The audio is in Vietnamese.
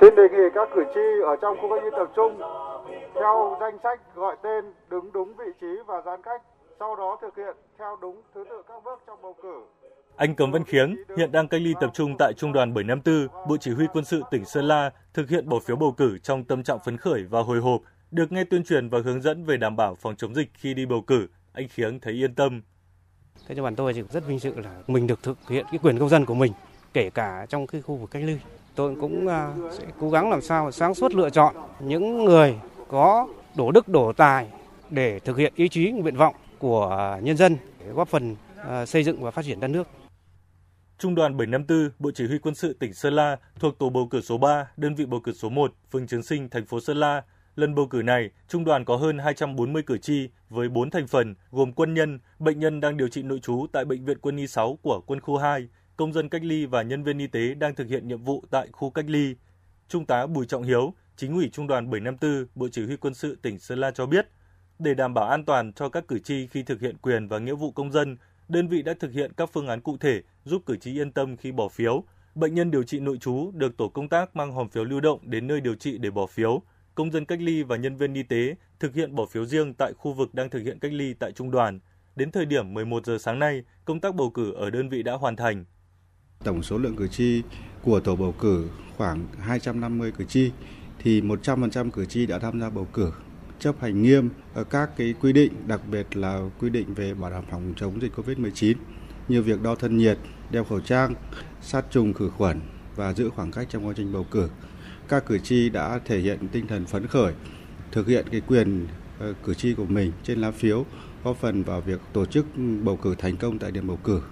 Xin đề nghị các cử tri ở trong khu cách ly tập trung theo danh sách gọi tên đứng đúng vị trí và giãn cách, sau đó thực hiện theo đúng thứ tự các bước trong bầu cử. Anh Cấm Văn Khiếng hiện đang cách ly tập trung tại Trung đoàn 754, Bộ Chỉ huy Quân sự tỉnh Sơn La thực hiện bỏ phiếu bầu cử trong tâm trạng phấn khởi và hồi hộp, được nghe tuyên truyền và hướng dẫn về đảm bảo phòng chống dịch khi đi bầu cử. Anh Khiếng thấy yên tâm. Thế cho bản tôi thì rất vinh dự là mình được thực hiện cái quyền công dân của mình, kể cả trong cái khu vực cách ly. Tôi cũng à, sẽ cố gắng làm sao sáng suốt lựa chọn những người có đổ đức đổ tài để thực hiện ý chí nguyện vọng của nhân dân để góp phần à, xây dựng và phát triển đất nước. Trung đoàn 754, Bộ Chỉ huy Quân sự tỉnh Sơn La thuộc tổ bầu cử số 3, đơn vị bầu cử số 1, phường Trường Sinh, thành phố Sơn La. Lần bầu cử này, trung đoàn có hơn 240 cử tri với 4 thành phần gồm quân nhân, bệnh nhân đang điều trị nội trú tại Bệnh viện Quân y 6 của quân khu 2, công dân cách ly và nhân viên y tế đang thực hiện nhiệm vụ tại khu cách ly. Trung tá Bùi Trọng Hiếu, chính ủy Trung đoàn 754, Bộ Chỉ huy Quân sự tỉnh Sơn La cho biết, để đảm bảo an toàn cho các cử tri khi thực hiện quyền và nghĩa vụ công dân, đơn vị đã thực hiện các phương án cụ thể giúp cử tri yên tâm khi bỏ phiếu. Bệnh nhân điều trị nội trú được tổ công tác mang hòm phiếu lưu động đến nơi điều trị để bỏ phiếu. Công dân cách ly và nhân viên y tế thực hiện bỏ phiếu riêng tại khu vực đang thực hiện cách ly tại trung đoàn. Đến thời điểm 11 giờ sáng nay, công tác bầu cử ở đơn vị đã hoàn thành. Tổng số lượng cử tri của tổ bầu cử khoảng 250 cử tri thì 100% cử tri đã tham gia bầu cử chấp hành nghiêm các cái quy định, đặc biệt là quy định về bảo đảm phòng chống dịch COVID-19 như việc đo thân nhiệt, đeo khẩu trang, sát trùng khử khuẩn và giữ khoảng cách trong quá trình bầu cử. Các cử tri đã thể hiện tinh thần phấn khởi, thực hiện cái quyền ờ, cử tri của mình trên lá phiếu, góp phần vào việc tổ chức bầu cử thành công tại điểm bầu cử.